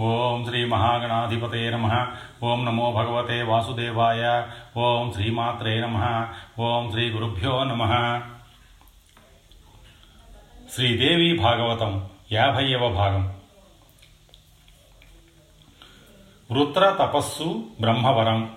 ఓం శ్రీ మహాగణాధిపతే నమ. ఓం నమో భగవతే వాసుదేవాయ. ఓం శ్రీమాత్రే నమ. ఓం శ్రీ గురుభ్యో నమ. శ్రీదేవి భాగవతం యాభైవ భాగం. వృత్ర తపస్సు బ్రహ్మవరం.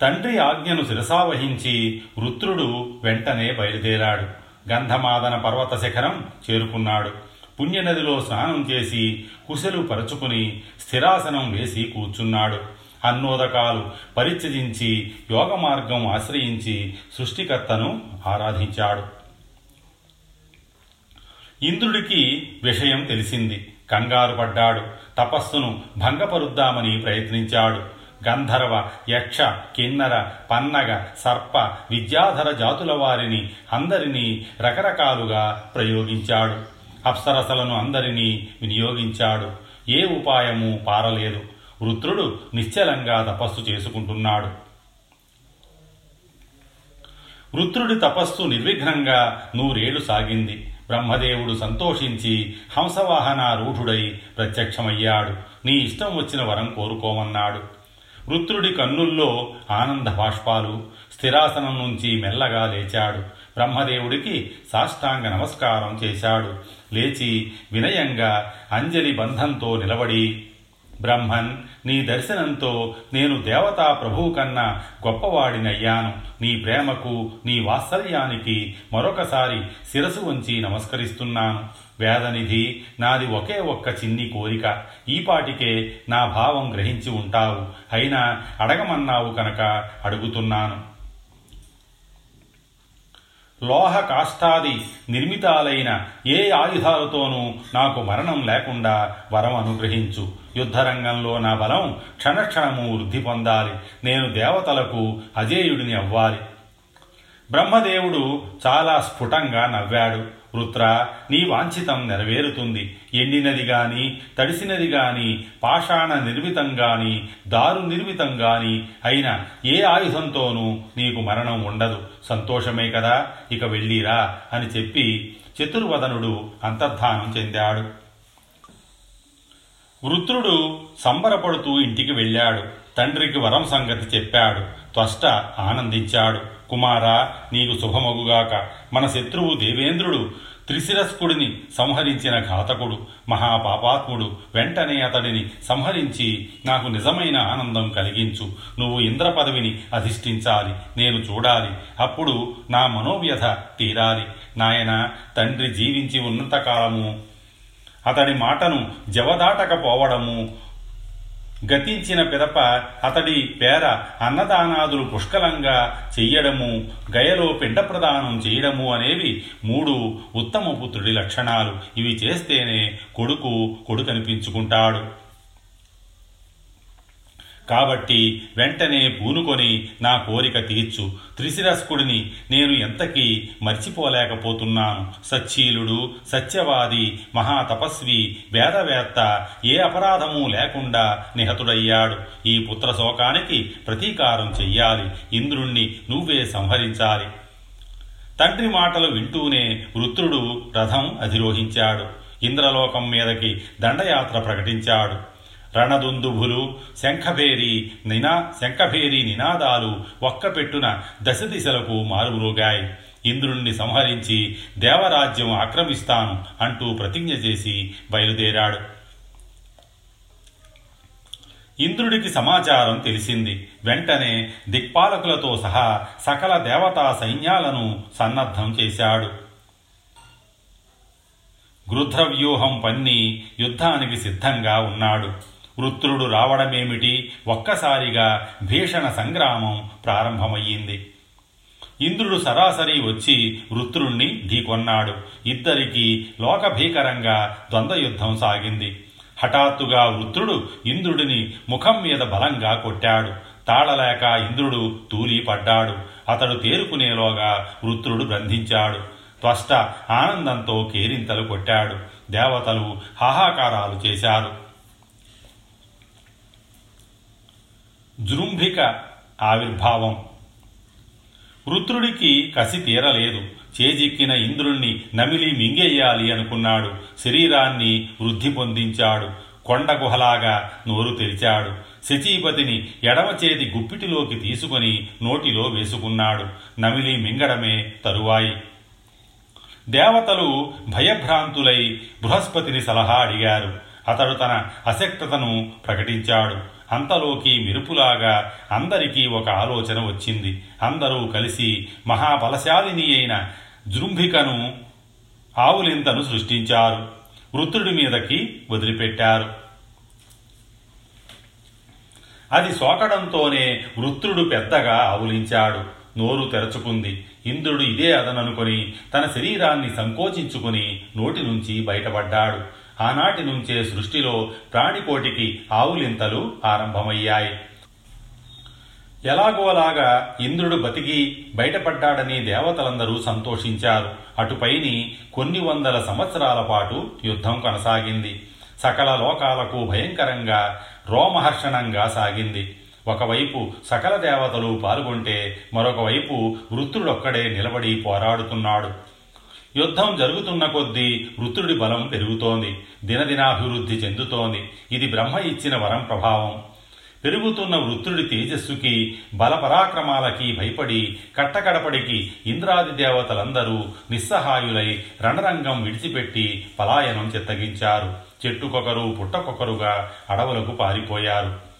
తండ్రి ఆజ్ఞను శిరసావహించి వృత్రుడు వెంటనే బయలుదేరాడు. గంధమాదన పర్వత శిఖరం చేరుకున్నాడు. పుణ్యనదిలో స్నానం చేసి కుశలు పరచుకుని స్థిరాసనం వేసి కూర్చున్నాడు. అన్నోదకాలు పరిత్యజించి యోగ మార్గం ఆశ్రయించి సృష్టికర్తను ఆరాధించాడు. ఇంద్రుడికి విషయం తెలిసింది. కంగారు పడ్డాడు. తపస్సును భంగపరుద్దామని ప్రయత్నించాడు. గంధర్వ యక్ష కిన్నర పన్నగ సర్ప విద్యాధర జాతుల వారిని అందరినీ రకరకాలుగా ప్రయోగించాడు. అప్సరసలను అందరినీ వినియోగించాడు. ఏ ఉపాయము పారలేదు. వృత్రుడు నిశ్చలంగా తపస్సు చేసుకుంటున్నాడు. వృత్రుడి తపస్సు నిర్విఘ్నంగా నూరేళ్ళు సాగింది. బ్రహ్మదేవుడు సంతోషించి హంసవాహనారూఢుడై ప్రత్యక్షమయ్యాడు. నీ ఇష్టం వచ్చిన వరం కోరుకోమన్నాడు. వృత్రుడి కన్నుల్లో ఆనంద బాష్పాలు స్థిరాసనం నుంచి మెల్లగా లేచాడు. బ్రహ్మదేవుడికి సాష్టాంగ నమస్కారం చేశాడు. లేచి వినయంగా అంజలి బంధంతో నిలబడి బ్రహ్మన్ నీ దర్శనంతో నేను దేవతా ప్రభువు కన్నా గొప్పవాడినయ్యాను. నీ ప్రేమకు నీ వాత్సల్యానికి మరొకసారి శిరసు వంచి నమస్కరిస్తున్నాను. వేదనిధి నాది ఒకే ఒక్క చిన్ని కోరిక. ఈపాటికే నా భావం గ్రహించి ఉంటావు. అయినా అడగమన్నావు కనుక అడుగుతున్నాను. లోహ కాష్టాది నిర్మితాలైన ఏ ఆయుధాలతోనూ నాకు మరణం లేకుండా వరం అనుగ్రహించు. యుద్ధరంగంలో నా బలం క్షణక్షణము వృద్ధి పొందాలి. నేను దేవతలకు అజేయుడిని అవ్వాలి. బ్రహ్మదేవుడు చాలా స్ఫుటంగా నవ్వాడు. వృత్ర నీ వాంఛితం నెరవేరుతుంది. ఎండినది గాని తడిసినది గాని పాషాణ నిర్మితం గాని దారు నిర్మితం గాని అయిన ఏ ఆయుధంతోనూ నీకు మరణం ఉండదు. సంతోషమే కదా ఇక వెళ్ళిరా అని చెప్పి చతుర్వదనుడు అంతర్ధానం చెందాడు. వృత్రుడు సంబరపడుతూ ఇంటికి వెళ్ళాడు. తండ్రికి వరం సంగతి చెప్పాడు. త్వష్ట ఆనందించాడు. కుమారా నీకు శుభమగుగాక. మన శత్రువు దేవేంద్రుడు త్రిశిరస్కుడిని సంహరించిన ఘాతకుడు మహాపాపాత్ముడు వెంటనే అతడిని సంహరించి నాకు నిజమైన ఆనందం కలిగించు. నువ్వు ఇంద్ర పదవిని అధిష్ఠించాలి నేను చూడాలి. అప్పుడు నా మనోవ్యధ తీరాలి. నాయన తండ్రి జీవించి ఉన్నంతకాలము అతడి మాటను జవదాటకపోవడము గతించిన పిదప అతడి పేర అన్నదానాదులు పుష్కలంగా చెయ్యడము గయలో పిండ ప్రదానం చేయడము అనేవి మూడు ఉత్తమ పుత్రుడి లక్షణాలు. ఇవి చేస్తేనే కొడుకు కొడుకనిపించుకుంటాడు. కాబట్టి వెంటనే పూనుకొని నా కోరిక తీర్చు. త్రిశిరస్కుడిని నేను ఎంతకీ మర్చిపోలేకపోతున్నాను. సచ్చీలుడు సత్యవాది మహాతపస్వి వేదవేత్త ఏ అపరాధము లేకుండా నిహతుడయ్యాడు. ఈ పుత్ర శోకానికి ప్రతీకారం చెయ్యాలి. ఇంద్రుణ్ణి నువ్వే సంహరించాలి. తండ్రి మాటలు వింటూనే వృత్రుడు రథం అధిరోహించాడు. ఇంద్రలోకం మీదకి దండయాత్ర ప్రకటించాడు. రణదుందుభులు శంఖభేరి నినా శంఖభేరి నినాదాలు ఒక్కపెట్టున దశ దిశలకు మారుమ్రోగాయి. ఇంద్రుణ్ణి సంహరించి దేవరాజ్యం ఆక్రమిస్తాను అంటూ ప్రతిజ్ఞ చేసి బయలుదేరాడు. ఇంద్రుడికి సమాచారం తెలిసింది. వెంటనే దిక్పాలకులతో సహా సకల దేవతా సైన్యాలను సన్నద్ధం చేశాడు. గృధ్రవ్యూహం పన్ని యుద్ధానికి సిద్ధంగా ఉన్నాడు. వృత్రుడు రావడమేమిటి? ఒక్కసారిగా భీషణ సంగ్రామం ప్రారంభమయ్యింది. ఇంద్రుడు సరాసరి వచ్చి వృత్రుణ్ణి ఢీకొన్నాడు. ఇద్దరికీ లోకభీకరంగా ద్వంద్వయుద్ధం సాగింది. హఠాత్తుగా వృత్రుడు ఇంద్రుడిని ముఖం మీద బలంగా కొట్టాడు. తాళలేక ఇంద్రుడు తూలి పడ్డాడు అతడు తేరుకునేలోగా వృత్రుడు బంధించాడు త్వష్ట ఆనందంతో కేరింతలు కొట్టాడు. దేవతలు హాహాకారాలు చేశారు. జృంభిక ఆవిర్భావం. వృత్రుడికి కసి తీరలేదు. చేజిక్కిన ఇంద్రుణ్ణి నమిలి మింగేయాలి అనుకున్నాడు. శరీరాన్ని వృద్ధి పొందించాడు. కొండ గుహలాగా నోరు తెరిచాడు. శచీపతిని ఎడమ చేతి గుప్పిటిలోకి తీసుకొని నోటిలో వేసుకున్నాడు. నమిలి మింగడమే తరువాయి. దేవతలు భయభ్రాంతులై బృహస్పతిని సలహా అడిగారు. అతడు తన అశక్తతను ప్రకటించాడు. అంతలోకి మెరుపులాగా అందరికీ ఒక ఆలోచన వచ్చింది. అందరూ కలిసి మహాబలశాలిని అయిన జృంభికను ఆవులింతను సృష్టించారు. వృత్రుడి మీదకి వదిలిపెట్టారు. అది సోకడంతోనే వృత్రుడు పెద్దగా ఆవులించాడు. నోరు తెరచుకుంది. ఇంద్రుడు ఇదే అదననుకొని తన శరీరాన్ని సంకోచించుకుని నోటి నుంచి బయటపడ్డాడు. ఆనాటి నుంచే సృష్టిలో ప్రాణికోటికి ఆవులింతలు ఆరంభమయ్యాయి. ఎలాగోలాగా ఇంద్రుడు బతికి బయటపడ్డాడని దేవతలందరూ సంతోషించారు. అటుపైని కొన్ని వందల సంవత్సరాల పాటు యుద్ధం కొనసాగింది. సకల లోకాలకు భయంకరంగా రోమహర్షణంగా సాగింది. ఒకవైపు సకల దేవతలు పాల్గొంటే మరొకవైపు వృత్తుడొక్కడే వృత్రుడొక్కడే నిలబడి పోరాడుతున్నాడు. యుద్ధం జరుగుతున్న కొద్దీ వృత్రుడి బలం పెరుగుతోంది దినదినాభివృద్ధి చెందుతోంది. ఇది బ్రహ్మ ఇచ్చిన వరం ప్రభావం. పెరుగుతున్న వృత్రుడి తేజస్సుకి బలపరాక్రమాలకి భయపడి కట్టకడపడికి ఇంద్రాది దేవతలందరూ నిస్సహాయులై రణరంగం విడిచిపెట్టి పలాయనం చెత్తగించారు. చెట్టుకొకరు పుట్టకొకరుగా అడవులకు పారిపోయారు.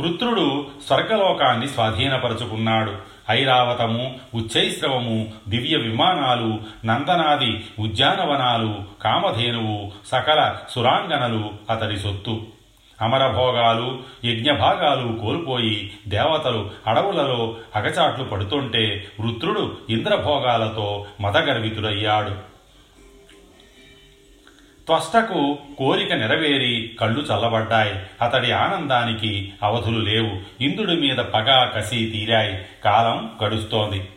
వృత్రుడు స్వర్గలోకాన్ని స్వాధీనపరుచుకున్నాడు. ఐరావతము ఉచ్చైశ్రవము దివ్య విమానాలు నందనాది ఉద్యానవనాలు కామధేనువు సకల సురాంగనలు అతడి సొత్తు. అమరభోగాలు యజ్ఞభాగాలు కోల్పోయి దేవతలు అడవులలో అగచాట్లు పడుతుంటే వృత్రుడు ఇంద్రభోగాలతో మతగర్వితుడయ్యాడు త్వష్టకు కోరిక నెరవేరి కళ్ళు చల్లబడ్డాయి. అతడి ఆనందానికి అవధులు లేవు. ఇంద్రుడి మీద పగ కసి తీరాయి. కాలం గడుస్తోంది.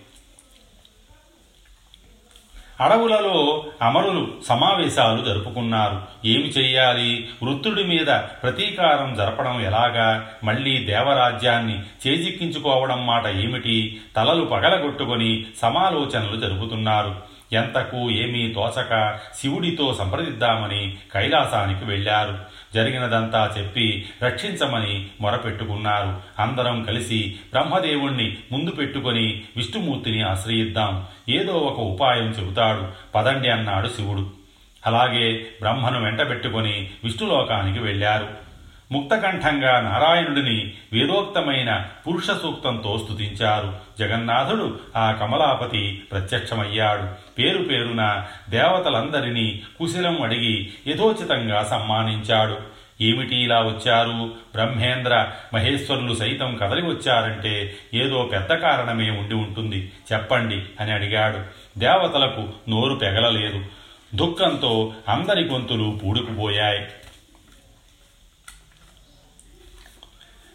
అడవులలో అమరులు సమావేశాలు జరుపుకున్నారు. ఏమి చెయ్యాలి? వృత్తుడి మీద ప్రతీకారం జరపడం ఎలాగా? మళ్ళీ దేవరాజ్యాన్ని చేజిక్కించుకోవడం మాట ఏమిటి? తలలు పగలగొట్టుకొని సమాలోచనలు జరుపుతున్నారు. ఎంతకు ఏమీ తోచక శివుడితో సంప్రదిద్దామని కైలాసానికి వెళ్ళారు. జరిగినదంతా చెప్పి రక్షించమని మొరపెట్టుకున్నారు. అందరం కలిసి బ్రహ్మదేవుణ్ణి ముందు పెట్టుకొని విష్ణుమూర్తిని ఆశ్రయిద్దాం. ఏదో ఒక ఉపాయం చెబుతాడు. పదండి అన్నాడు శివుడు. అలాగే బ్రహ్మను వెంటబెట్టుకొని విష్ణులోకానికి వెళ్ళారు. ముక్తకంఠంగా నారాయణుడిని వేదోక్తమైన పురుష సూక్తంతో స్తుతించారు. జగన్నాథుడు ఆ కమలాపతి ప్రత్యక్షమయ్యాడు. పేరు పేరున దేవతలందరినీ కుశలం అడిగి యథోచితంగా సమ్మానించాడు. ఏమిటి ఇలా వచ్చారు? బ్రహ్మేంద్ర మహేశ్వరులు సైతం కదలి వచ్చారంటే ఏదో పెద్ద కారణమే ఉండి ఉంటుంది. చెప్పండి అని అడిగాడు. దేవతలకు నోరు పెగలలేదు. దుఃఖంతో అందరి గొంతులు పూడుకుపోయాయి.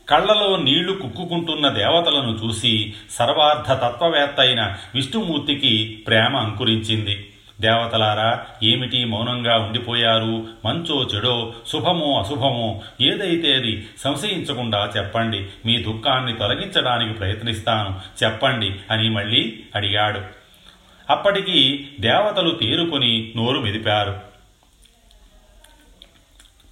కళ్ళలో నీళ్ళు కుక్కుకుంటున్న దేవతలను చూసి సర్వార్థ తత్వవేత్త అయిన విష్ణుమూర్తికి ప్రేమ అంకురించింది. దేవతలారా ఏమిటి మౌనంగా ఉండిపోయారు? మంచో చెడో శుభమో అశుభమో ఏదైతే అది సంశయించకుండా చెప్పండి. మీ దుఃఖాన్ని తొలగించడానికి ప్రయత్నిస్తాను. చెప్పండి అని మళ్ళీ అడిగాడు. అప్పటికి దేవతలు తేరుకొని నోరు మెదిపారు.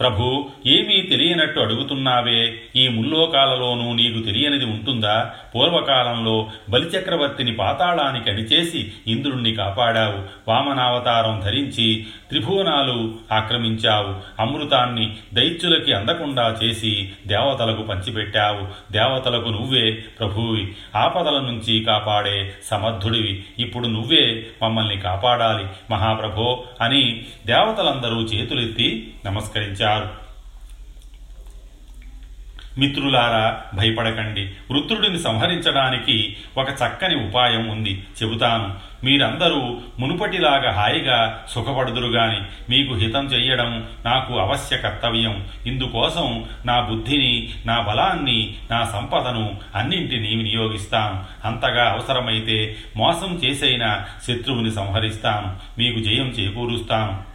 ప్రభు ఏమీ తెలియనట్టు అడుగుతున్నావే? ఈ ముల్లోకాలలోనూ నీకు తెలియనిది ఉంటుందా? పూర్వకాలంలో బలిచక్రవర్తిని పాతాళానికి అడిచేసి ఇంద్రుణ్ణి కాపాడావు. వామనావతారం ధరించి త్రిభువనాలు ఆక్రమించావు. అమృతాన్ని దైత్యులకి అందకుండా చేసి దేవతలకు పంచిపెట్టావు. దేవతలకు నువ్వే ప్రభువి. ఆపదల నుంచి కాపాడే సమర్థుడివి. ఇప్పుడు నువ్వే మమ్మల్ని కాపాడాలి. మహాప్రభో అని దేవతలందరూ చేతులెత్తి నమస్కరించారు. మిత్రులారా భయపడకండి. వృత్రుడిని సంహరించడానికి ఒక చక్కని ఉపాయం ఉంది. చెబుతాను మీరందరూ మునుపటిలాగా హాయిగా సుఖపడుదురుగాని మీకు హితం చెయ్యడం నాకు అవశ్య కర్తవ్యం. ఇందుకోసం నా బుద్ధిని నా బలాన్ని నా సంపదను అన్నింటినీ వినియోగిస్తాను. అంతగా అవసరమైతే మోసం చేసైన శత్రువుని సంహరిస్తాను. మీకు జయం చేకూరుస్తాను.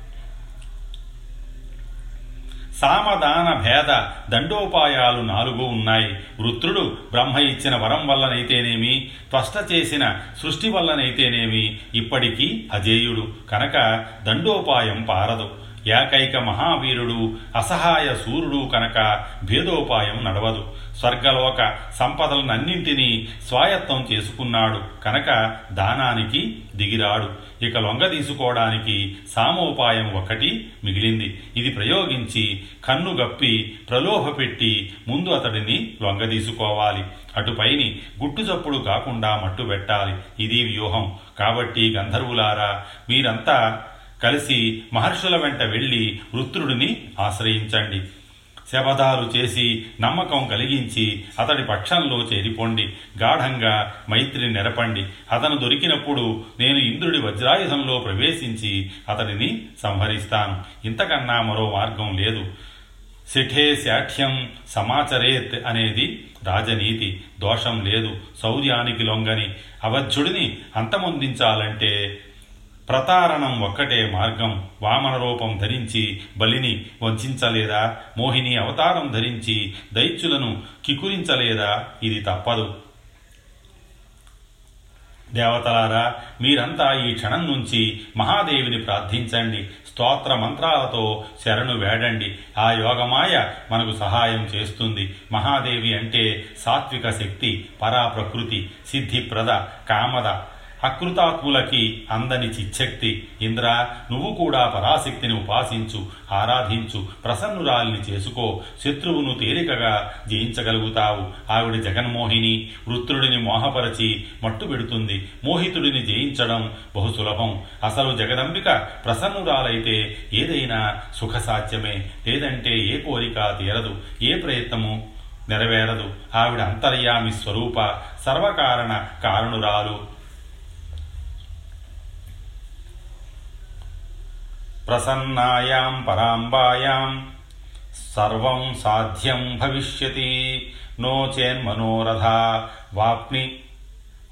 సామదాన భేద దండోపాయాలు నాలుగు ఉన్నాయి. వృత్రుడు బ్రహ్మ ఇచ్చిన వరం వల్లనైతేనేమి త్వష్ట చేసిన సృష్టి వల్లనైతేనేమి ఇప్పటికీ అజేయుడు. కనుక దండోపాయం పారదు. ఏకైక మహావీరుడు అసహాయ సూర్యుడు కనుక భేదోపాయం నడవదు. స్వర్గలోక సంపదలనన్నింటినీ స్వాయత్తం చేసుకున్నాడు కనుక దానానికి దిగిరాడు. ఇక లొంగదీసుకోవడానికి సామోపాయం ఒకటి మిగిలింది. ఇది ప్రయోగించి కన్ను గప్పి ప్రలోభపెట్టి ముందు అతడిని లొంగదీసుకోవాలి అటుపైని గుట్టుచప్పుడు కాకుండా మట్టు పెట్టాలి. ఇది వ్యూహం. కాబట్టి గంధర్వులారా మీరంతా కలిసి మహర్షుల వెంట వెళ్ళి వృత్రుడిని ఆశ్రయించండి. శపథాలు చేసి నమ్మకం కలిగించి అతడి పక్షంలో చేరిపోండి. గాఢంగా మైత్రిని నెరపండి. అతను దొరికినప్పుడు నేను ఇంద్రుడి వజ్రాయుధంలో ప్రవేశించి అతడిని సంహరిస్తాను. ఇంతకన్నా మరో మార్గం లేదు. శఠే శాఠ్యం సమాచరేత్ అనేది రాజనీతి. దోషం లేదు. శౌర్యానికి లొంగని. అవధ్యుడిని అంతమొందించాలంటే ప్రతారణం ఒక్కటే మార్గం. వామన రూపం ధరించి బలిని వంచలేదా? మోహిని అవతారం ధరించి దైత్యులను కికురించలేదా? ఇది తప్పదు. దేవతలారా మీరంతా ఈ క్షణం నుంచి మహాదేవిని ప్రార్థించండి. స్తోత్ర మంత్రాలతో శరణు వేడండి. ఆ యోగమాయ మనకు సహాయం చేస్తుంది. మహాదేవి అంటే సాత్విక శక్తి పరాప్రకృతి సిద్ధిప్రద కామద అకృతాత్ములకి అందని చిచ్చక్తి. ఇంద్ర నువ్వు కూడా పరాశక్తిని ఉపాసించు ఆరాధించు ప్రసన్నురాల్ని చేసుకో. శత్రువును తేలికగా జయించగలుగుతావు. ఆవిడ జగన్మోహిని వృత్రుడిని మోహపరచి మట్టు పెడుతుంది. మోహితుడిని జయించడం బహు సులభం అసలు జగదంబిక ప్రసన్నురాలైతే ఏదైనా సుఖసాధ్యమే. లేదంటే ఏ కోరిక తీరదు ఏ ప్రయత్నము నెరవేరదు. ఆవిడ అంతర్యామి స్వరూప సర్వకారణ కారణురాలు. ప్రసన్నాయాం పరాంబాయాం. సర్వం సాధ్యం భవిష్యతి. నో చేన్మనోరథ. వాప్ని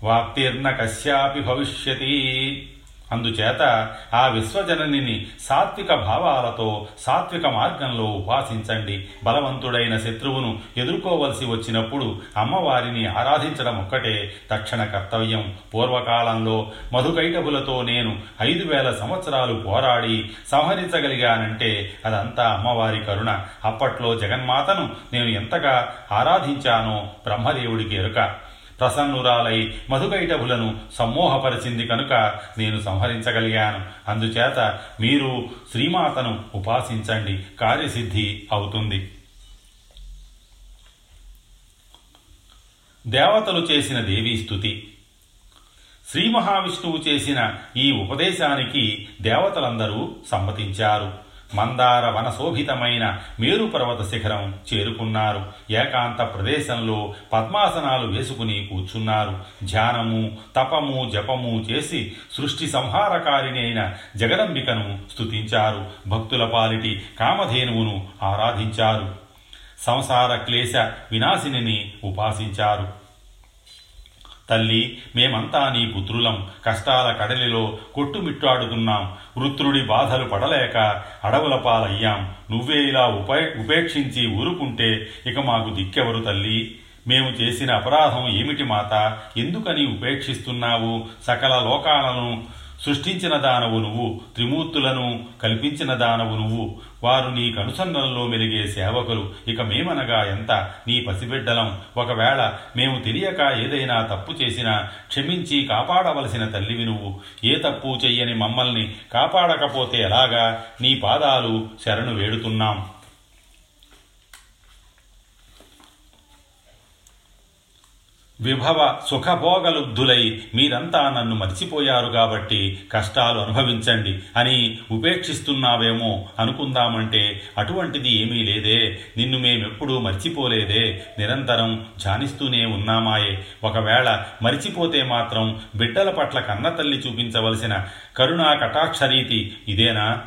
వాప్తిర్న కశ్యాపి భవిష్యతి. అందుచేత ఆ విశ్వజననిని సాత్విక భావాలతో సాత్విక మార్గంలో ఉపాసించండి. బలవంతుడైన శత్రువును ఎదుర్కోవలసి వచ్చినప్పుడు అమ్మవారిని ఆరాధించడం ఒక్కటే తక్షణ కర్తవ్యం. పూర్వకాలంలో మధుకైటభులతో నేను ఐదు వేల సంవత్సరాలు పోరాడి సంహరించగలిగానంటే అదంతా అమ్మవారి కరుణ. అప్పట్లో జగన్మాతను నేను ఎంతగా ఆరాధించానో బ్రహ్మదేవుడికి ఎరుక. ప్రసన్నురాలై మధుకైటభులను సమ్మోహపరిచింది కనుక నేను సంహరించగలిగాను. అందుచేత మీరు శ్రీమాతను ఉపాసించండి. కార్యసిద్ధి అవుతుంది. దేవతలు చేసిన దేవీ స్థుతి. శ్రీ మహావిష్ణువు చేసిన ఈ ఉపదేశానికి దేవతలందరూ సమ్మతించారు. మందార వనశోభితమైన మేరుపర్వత శిఖరం చేరుకున్నారు. ఏకాంత ప్రదేశంలో పద్మాసనాలు వేసుకుని కూర్చున్నారు. ధ్యానము తపము జపము చేసి సృష్టి సంహారకారిణి అయిన జగదంబికను స్థుతించారు భక్తుల పాలిటి కామధేనువును ఆరాధించారు. సంసార క్లేశ వినాశిని ఉపాసించారు. తల్లి మేమంతా నీ పుత్రులం. కష్టాల కడలిలో కొట్టుమిట్టాడుతున్నాం. వృత్రుడి బాధలు పడలేక అడవుల పాలయ్యాం. నువ్వే ఇలా ఉపే ఉపేక్షించి ఊరుకుంటే ఇక మాకు దిక్కెవరు తల్లి? మేము చేసిన అపరాధం ఏమిటి మాత? ఎందుకని ఉపేక్షిస్తున్నావు? సకల లోకాలను సృష్టించిన దానవు నువ్వు త్రిమూర్తులను కల్పించిన దానవు నువ్వు. వారు నీకు కనుసన్నల్లో మెలిగే సేవకులు. ఇక మేమనగా ఎంత? నీ పసిబిడ్డలం. ఒకవేళ మేము తెలియక ఏదైనా తప్పు చేసినా క్షమించి కాపాడవలసిన తల్లివి నువ్వు. ఏ తప్పు చెయ్యని మమ్మల్ని కాపాడకపోతే ఎలాగా? నీ పాదాలు శరణు వేడుతున్నాం. విభవ సుఖభోగలుబ్ధులై మీరంతా నన్ను మర్చిపోయారు కాబట్టి కష్టాలు అనుభవించండి అని ఉపేక్షిస్తున్నావేమో అనుకుందామంటే అటువంటిది ఏమీ లేదే. నిన్ను మేమెప్పుడూ మర్చిపోలేదే. నిరంతరం ధ్యానిస్తూనే ఉన్నామాయే. ఒకవేళ మరిచిపోతే మాత్రం బిడ్డల పట్ల కన్నతల్లి చూపించవలసిన కరుణా కటాక్షరీతి ఇదేనా?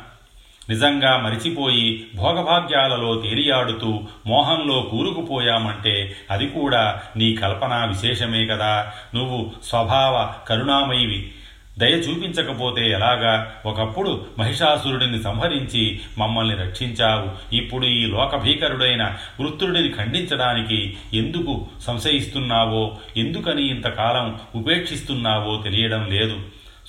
నిజంగా మరిచిపోయి భోగభాగ్యాలలో తేలియాడుతూ మోహంలో కూరుకుపోయామంటే అది కూడా నీ కల్పన విశేషమే కదా. నువ్వు స్వభావ కరుణామయివి. దయ చూపించకపోతే ఎలాగా? ఒకప్పుడు మహిషాసురుడిని సంహరించి మమ్మల్ని రక్షించావు. ఇప్పుడు ఈ లోకభీకరుడైన వృత్తుడిని ఖండించడానికి ఎందుకు సంశయిస్తున్నావో? ఎందుకని ఇంతకాలం ఉపేక్షిస్తున్నావో తెలియడం లేదు.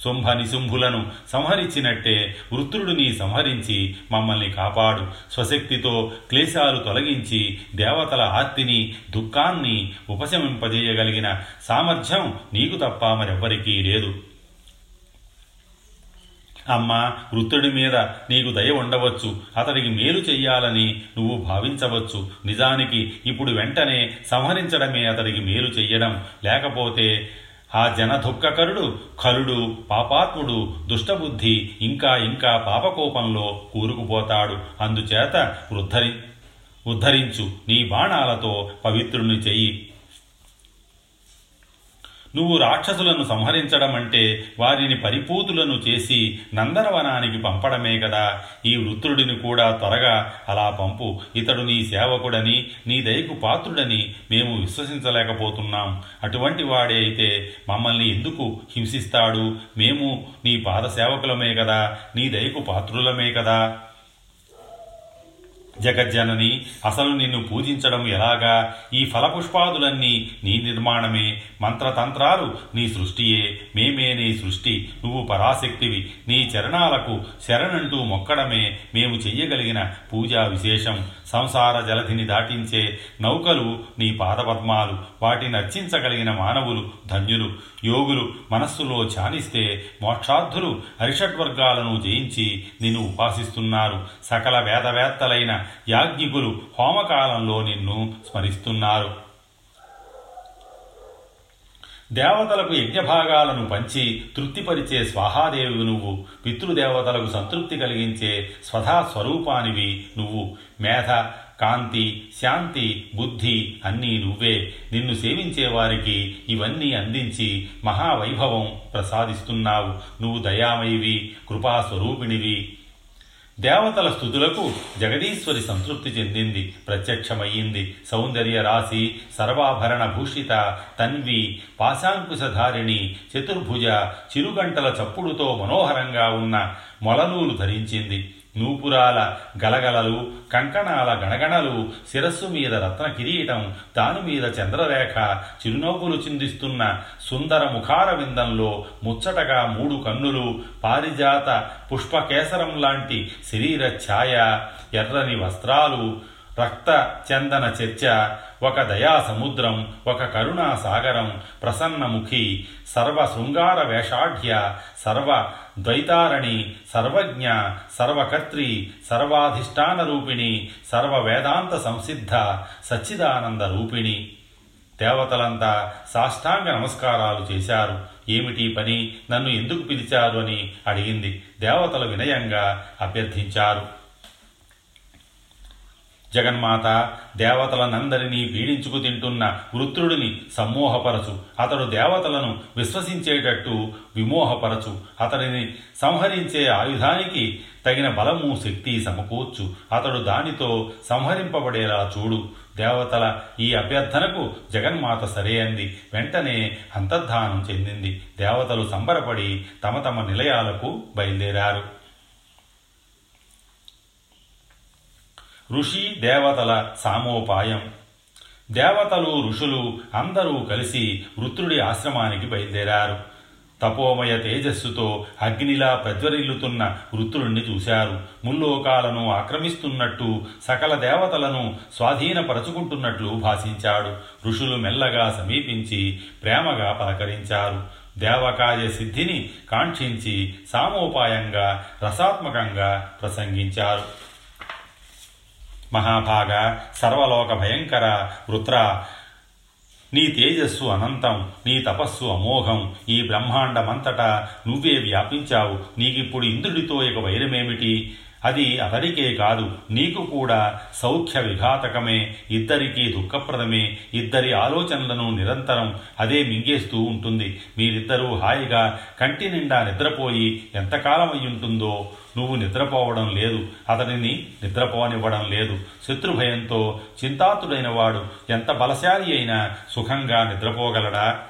శుంభ నిశుంభులను సంహరించినట్టే వృత్రుడిని సంహరించి మమ్మల్ని కాపాడు. స్వశక్తితో క్లేశాలు తొలగించి దేవతల ఆర్తిని దుఃఖాన్ని ఉపశమింపజేయగలిగిన సామర్థ్యం నీకు తప్ప మరెవ్వరికీ లేదు. అమ్మ వృత్తుడి మీద నీకు దయ ఉండవచ్చు. అతడికి మేలు చెయ్యాలని నువ్వు భావించవచ్చు. నిజానికి ఇప్పుడు వెంటనే సంహరించడమే అతడికి మేలు చెయ్యడం. లేకపోతే ఆ జనదుఃఖకరుడు దుఃఖకరుడు కరుడు పాపాత్ముడు దుష్టబుద్ధి ఇంకా ఇంకా పాపకోపంలో కూరుకుపోతాడు. అందుచేత ఉద్ధరి ఉద్ధరించు నీ బాణాలతో పవిత్రుని చెయ్యి. నువ్వు రాక్షసులను సంహరించడం అంటే వారిని పరిపూతులను చేసి నందనవనానికి పంపడమే కదా. ఈ వృత్రుడిని కూడా త్వరగా అలా పంపు. ఇతడు నీ సేవకుడని నీ దయకు పాత్రుడని మేము విశ్వసించలేకపోతున్నాం. అటువంటి వాడే అయితే మమ్మల్ని ఎందుకు హింసిస్తాడు? మేము నీ పాద సేవకులమే కదా నీ దయకు పాత్రులమే కదా. జగజ్జనని అసలు నిన్ను పూజించడం ఎలాగా? ఈ ఫలపుష్పాదులన్నీ నీ నిర్మాణమే. మంత్రతంత్రాలు నీ సృష్టియే. మేమే నీ సృష్టి. నువ్వు పరాశక్తివి. నీ చరణాలకు శరణంటూ మొక్కడమే. మేము చెయ్యగలిగిన పూజా విశేషం. సంసార జలధిని దాటించే నౌకలు నీ పాదపద్మాలు. వాటిని అర్చించగలిగిన మానవులు ధన్యులు యోగులు మనస్సులో ఛానిస్తే మోక్షార్థులు అరిషడ్వర్గాలను జయించి నిన్ను ఉపాసిస్తున్నారు. సకల వేదవేత్తలైన యాజ్ఞికులు హోమకాలంలో నిన్ను స్మరిస్తున్నారు. దేవతలకు యజ్ఞభాగాలను పంచి తృప్తిపరిచే స్వాహాదేవి నువ్వు. పితృదేవతలకు సంతృప్తి కలిగించే స్వధా స్వరూపానివి నువ్వు. మేధ కాంతి శాంతి బుద్ధి అన్నీ నువ్వే. నిన్ను సేవించే వారికి ఇవన్నీ అందించి మహావైభవం ప్రసాదిస్తున్నావు. నువ్వు దయామయివి కృపాస్వరూపిణివి. దేవతల స్థుతులకు జగదీశ్వరి సంతృప్తి చెందింది ప్రత్యక్షమయ్యింది. సౌందర్య రాశి సర్వాభరణ భూషిత తన్వి పాశాంకుశధారిణి చతుర్భుజ చిరుగంటల చప్పుడుతో మనోహరంగా ఉన్న మొలనూలు ధరించింది. నూపురాల గలగలలు కంకణాల గణగణలు శిరస్సు మీద రత్న కిరీటం దాని మీద చంద్రరేఖ చిరునవ్వులు చిందిస్తున్న సుందర ముఖార విందంలో ముచ్చటగా మూడు కన్నులు పారిజాత పుష్పకేసరం లాంటి శరీర ఛాయ ఎర్రని వస్త్రాలు రక్త చందన చర్చ ఒక దయా సముద్రం ఒక కరుణా సాగరం ప్రసన్నముఖి సర్వ శృంగార వేషాఢ్య సర్వ ద్వైతారణి సర్వజ్ఞ సర్వకర్త్రి సర్వాధిష్టాన రూపిణి సర్వ వేదాంత సంసిద్ధ సచ్చిదానంద రూపిణి. దేవతలంతా సాష్టాంగ నమస్కారాలు చేశారు. ఏమిటి పని? నన్ను ఎందుకు పిలిచారు అని అడిగింది. దేవతలు వినయంగా అభ్యర్థించారు. జగన్మాత దేవతలనందరినీ పీడించుకు తింటున్న వృత్రుడిని సమ్మోహపరచు. అతడు దేవతలను విశ్వసించేటట్టు విమోహపరచు. అతడిని సంహరించే ఆయుధానికి తగిన బలము శక్తి సమకూర్చు. అతడు దానితో సంహరింపబడేలా చూడు. దేవతల ఈ అభ్యర్థనకు జగన్మాత సరే అంది. వెంటనే అంతర్ధానం చెందింది. దేవతలు సంబరపడి తమ తమ నిలయాలకు బయలుదేరారు. ఋషి దేవతల సామోపాయం. దేవతలు ఋషులు అందరూ కలిసి వృత్రుడి ఆశ్రమానికి బయలుదేరారు. తపోమయ తేజస్సుతో అగ్నిలా ప్రజ్వరిల్లుతున్న వృత్రుణ్ణి చూశారు. ముల్లోకాలను ఆక్రమిస్తున్నట్టు సకల దేవతలను స్వాధీనపరచుకుంటున్నట్లు భాషించాడు. ఋషులు మెల్లగా సమీపించి ప్రేమగా పలకరించారు. దేవకాయ సిద్ధిని కాంక్షించి సామోపాయంగా రసాత్మకంగా ప్రసంగించారు. మహాభాగ సర్వలోక భయంకర వృత్ర నీ తేజస్సు అనంతం నీ తపస్సు అమోఘం. ఈ బ్రహ్మాండమంతటా నువ్వే వ్యాపించావు. నీకిప్పుడు ఇంద్రుడితో ఇక వైరమేమిటి? అది అతడికే కాదు నీకు కూడా సౌఖ్య విఘాతకమే ఇద్దరికీ దుఃఖప్రదమే ఇద్దరి ఆలోచనలను నిరంతరం అదే మింగేస్తూ ఉంటుంది. మీరిద్దరూ హాయిగా కంటి నిండా నిద్రపోయి ఎంతకాలం అయ్యుంటుందో నువ్వు నిద్రపోవడం లేదు. అతడిని నిద్రపోనివ్వడం లేదు. శత్రుభయంతో చింతాతుడైన వాడు ఎంత బలశాలి అయినా సుఖంగా నిద్రపోగలడా?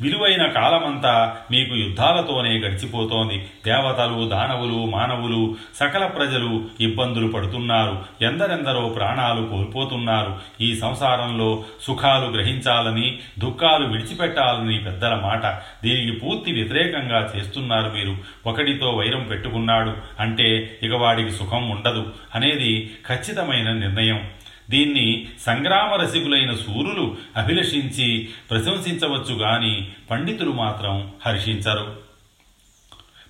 విలువైన కాలమంతా మీకు యుద్ధాలతోనే గడిచిపోతోంది. దేవతలు దానవులు మానవులు సకల ప్రజలు ఇబ్బందులు పడుతున్నారు. ఎందరెందరో ప్రాణాలు కోల్పోతున్నారు. ఈ సంసారంలో సుఖాలు గ్రహించాలని దుఃఖాలు విడిచిపెట్టాలని పెద్దల మాట. దీనికి పూర్తి వ్యతిరేకంగా చేస్తున్నారు మీరు. ఒకడితో వైరం పెట్టుకున్నాడు అంటే ఇక వాడికి సుఖం ఉండదు. అనేది ఖచ్చితమైన నిర్ణయం. దీన్ని సంగ్రామ రసికులైన సూరులు అభిలషించి ప్రశంసించవచ్చు గాని పండితులు మాత్రం హర్షించరు.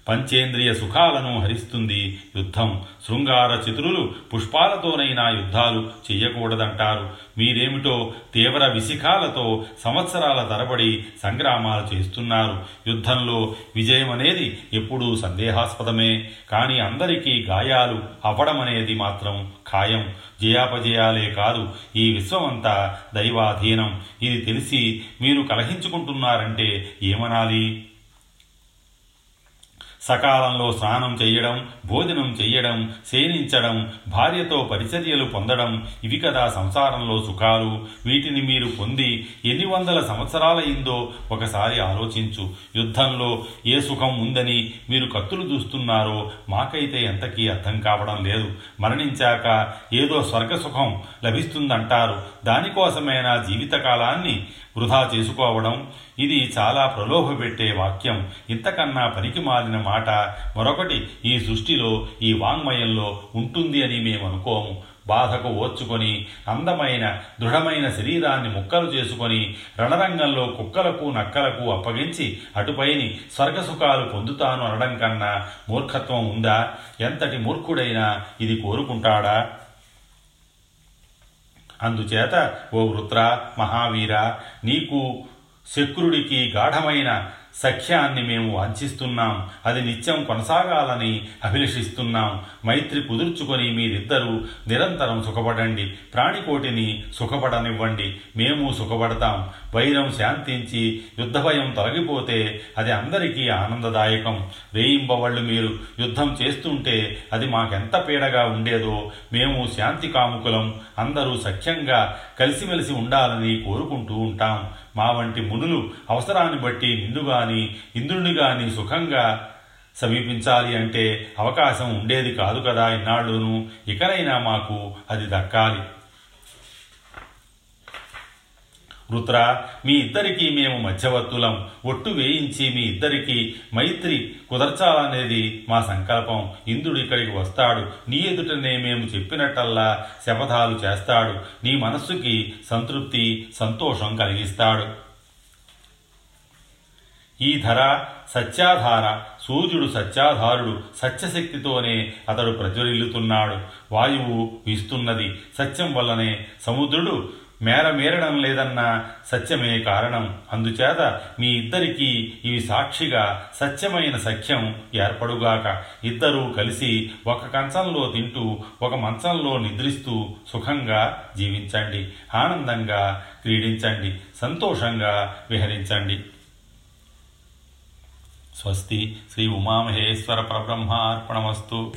పంచేంద్రియ సుఖాలను హరిస్తుంది యుద్ధం. శృంగార చతురులు పుష్పాలతోనైనా యుద్ధాలు చెయ్యకూడదంటారు. మీరేమిటో తీవ్ర విశిఖాలతో సంవత్సరాల తరబడి సంగ్రామాలు చేస్తున్నారు. యుద్ధంలో విజయం అనేది ఎప్పుడూ సందేహాస్పదమే. కానీ అందరికీ గాయాలు అవ్వడం అనేది మాత్రం ఖాయం. జయాపజయాలే కాదు ఈ విశ్వమంతా దైవాధీనం. ఇది తెలిసి మీరు కలహించుకుంటున్నారంటే ఏమనాలి? సకాలంలో స్నానం చేయడం భోజనం చెయ్యడం శయనించడం భార్యతో పరిచర్యలు పొందడం ఇవి కదా సంసారంలో సుఖాలు. వీటిని మీరు పొంది ఎన్ని వందల సంవత్సరాలయిందో ఒకసారి ఆలోచించు. యుద్ధంలో ఏ సుఖం ఉందని మీరు కత్తులు చూస్తున్నారో మాకైతే ఎంతకీ అర్థం కావడం లేదు. మరణించాక ఏదో స్వర్గ సుఖం లభిస్తుందంటారు. దానికోసమైనా జీవితకాలాన్ని వృధా చేసుకోవడం ఇది చాలా ప్రలోభపెట్టే వాక్యం. ఇంతకన్నా పనికి మాలిన మాట మరొకటి ఈ సృష్టిలో ఈ వాంగ్మయంలో ఉంటుంది అని మేము అనుకోము. బాధకు ఓర్చుకొని అందమైన దృఢమైన శరీరాన్ని ముక్కలు చేసుకొని రణరంగంలో కుక్కలకు నక్కలకు అప్పగించి అటుపైని స్వర్గసుఖాలు పొందుతాను అనడం కన్నా మూర్ఖత్వం ఉందా? ఎంతటి మూర్ఖుడైనా ఇది కోరుకుంటాడా? అందుచేత ఓ వృత్ర మహావీర నీకు శక్రుడికి గాఢమైన సఖ్యాన్ని మేము వాంఛిస్తున్నాం. అది నిత్యం కొనసాగాలని అభిలషిస్తున్నాం. మైత్రి కుదుర్చుకొని మీరిద్దరూ నిరంతరం సుఖపడండి. ప్రాణికోటిని సుఖపడనివ్వండి. మేము సుఖపడతాం. వైరం శాంతించి యుద్ధ భయం తొలగిపోతే అది అందరికీ ఆనందదాయకం. వేయింబవళ్ళు మీరు యుద్ధం చేస్తుంటే అది మాకెంత పీడగా ఉండేదో మేము శాంతి కాముకులం. అందరూ సఖ్యంగా కలిసిమెలిసి ఉండాలని కోరుకుంటూ ఉంటాం. మా వంటి మునులు అవసరాన్ని బట్టి నిండుగా గాని ఇంద్రుని గాని సుఖంగా సమీపించాలి అంటే అవకాశం ఉండేది కాదు కదా ఇన్నాళ్ళును. ఇకనైనా మాకు అది దక్కాలి. వృత్ర మీ ఇద్దరికీ మేము మధ్యవర్తులం. ఒట్టు వేయించి మీ ఇద్దరికీ మైత్రి కుదర్చాలనేది మా సంకల్పం. ఇంద్రుడు ఇక్కడికి వస్తాడు. నీ ఎదుటనే మేము చెప్పినట్టల్లా శపథాలు చేస్తాడు. నీ మనస్సుకి సంతృప్తి సంతోషం కలిగిస్తాడు. ఈ ధర సత్యాధార. సూర్యుడు సత్యాధారుడు సత్యశక్తితోనే అతడు ప్రజ్వరిల్లుతున్నాడు వాయువు వీస్తున్నది. సత్యం వల్లనే సముద్రుడు మేర మేరడం లేదన్న సత్యమే కారణం. అందుచేత మీ ఇద్దరికీ ఇవి సాక్షిగా సత్యమైన సఖ్యం ఏర్పడుగాక. ఇద్దరూ కలిసి ఒక కంచంలో తింటూ ఒక మంచంలో నిద్రిస్తూ సుఖంగా జీవించండి. ఆనందంగా క్రీడించండి. సంతోషంగా విహరించండి. स्वस्ति श्री उमा महेश्वर परब्रह्मार्पणमस्तु।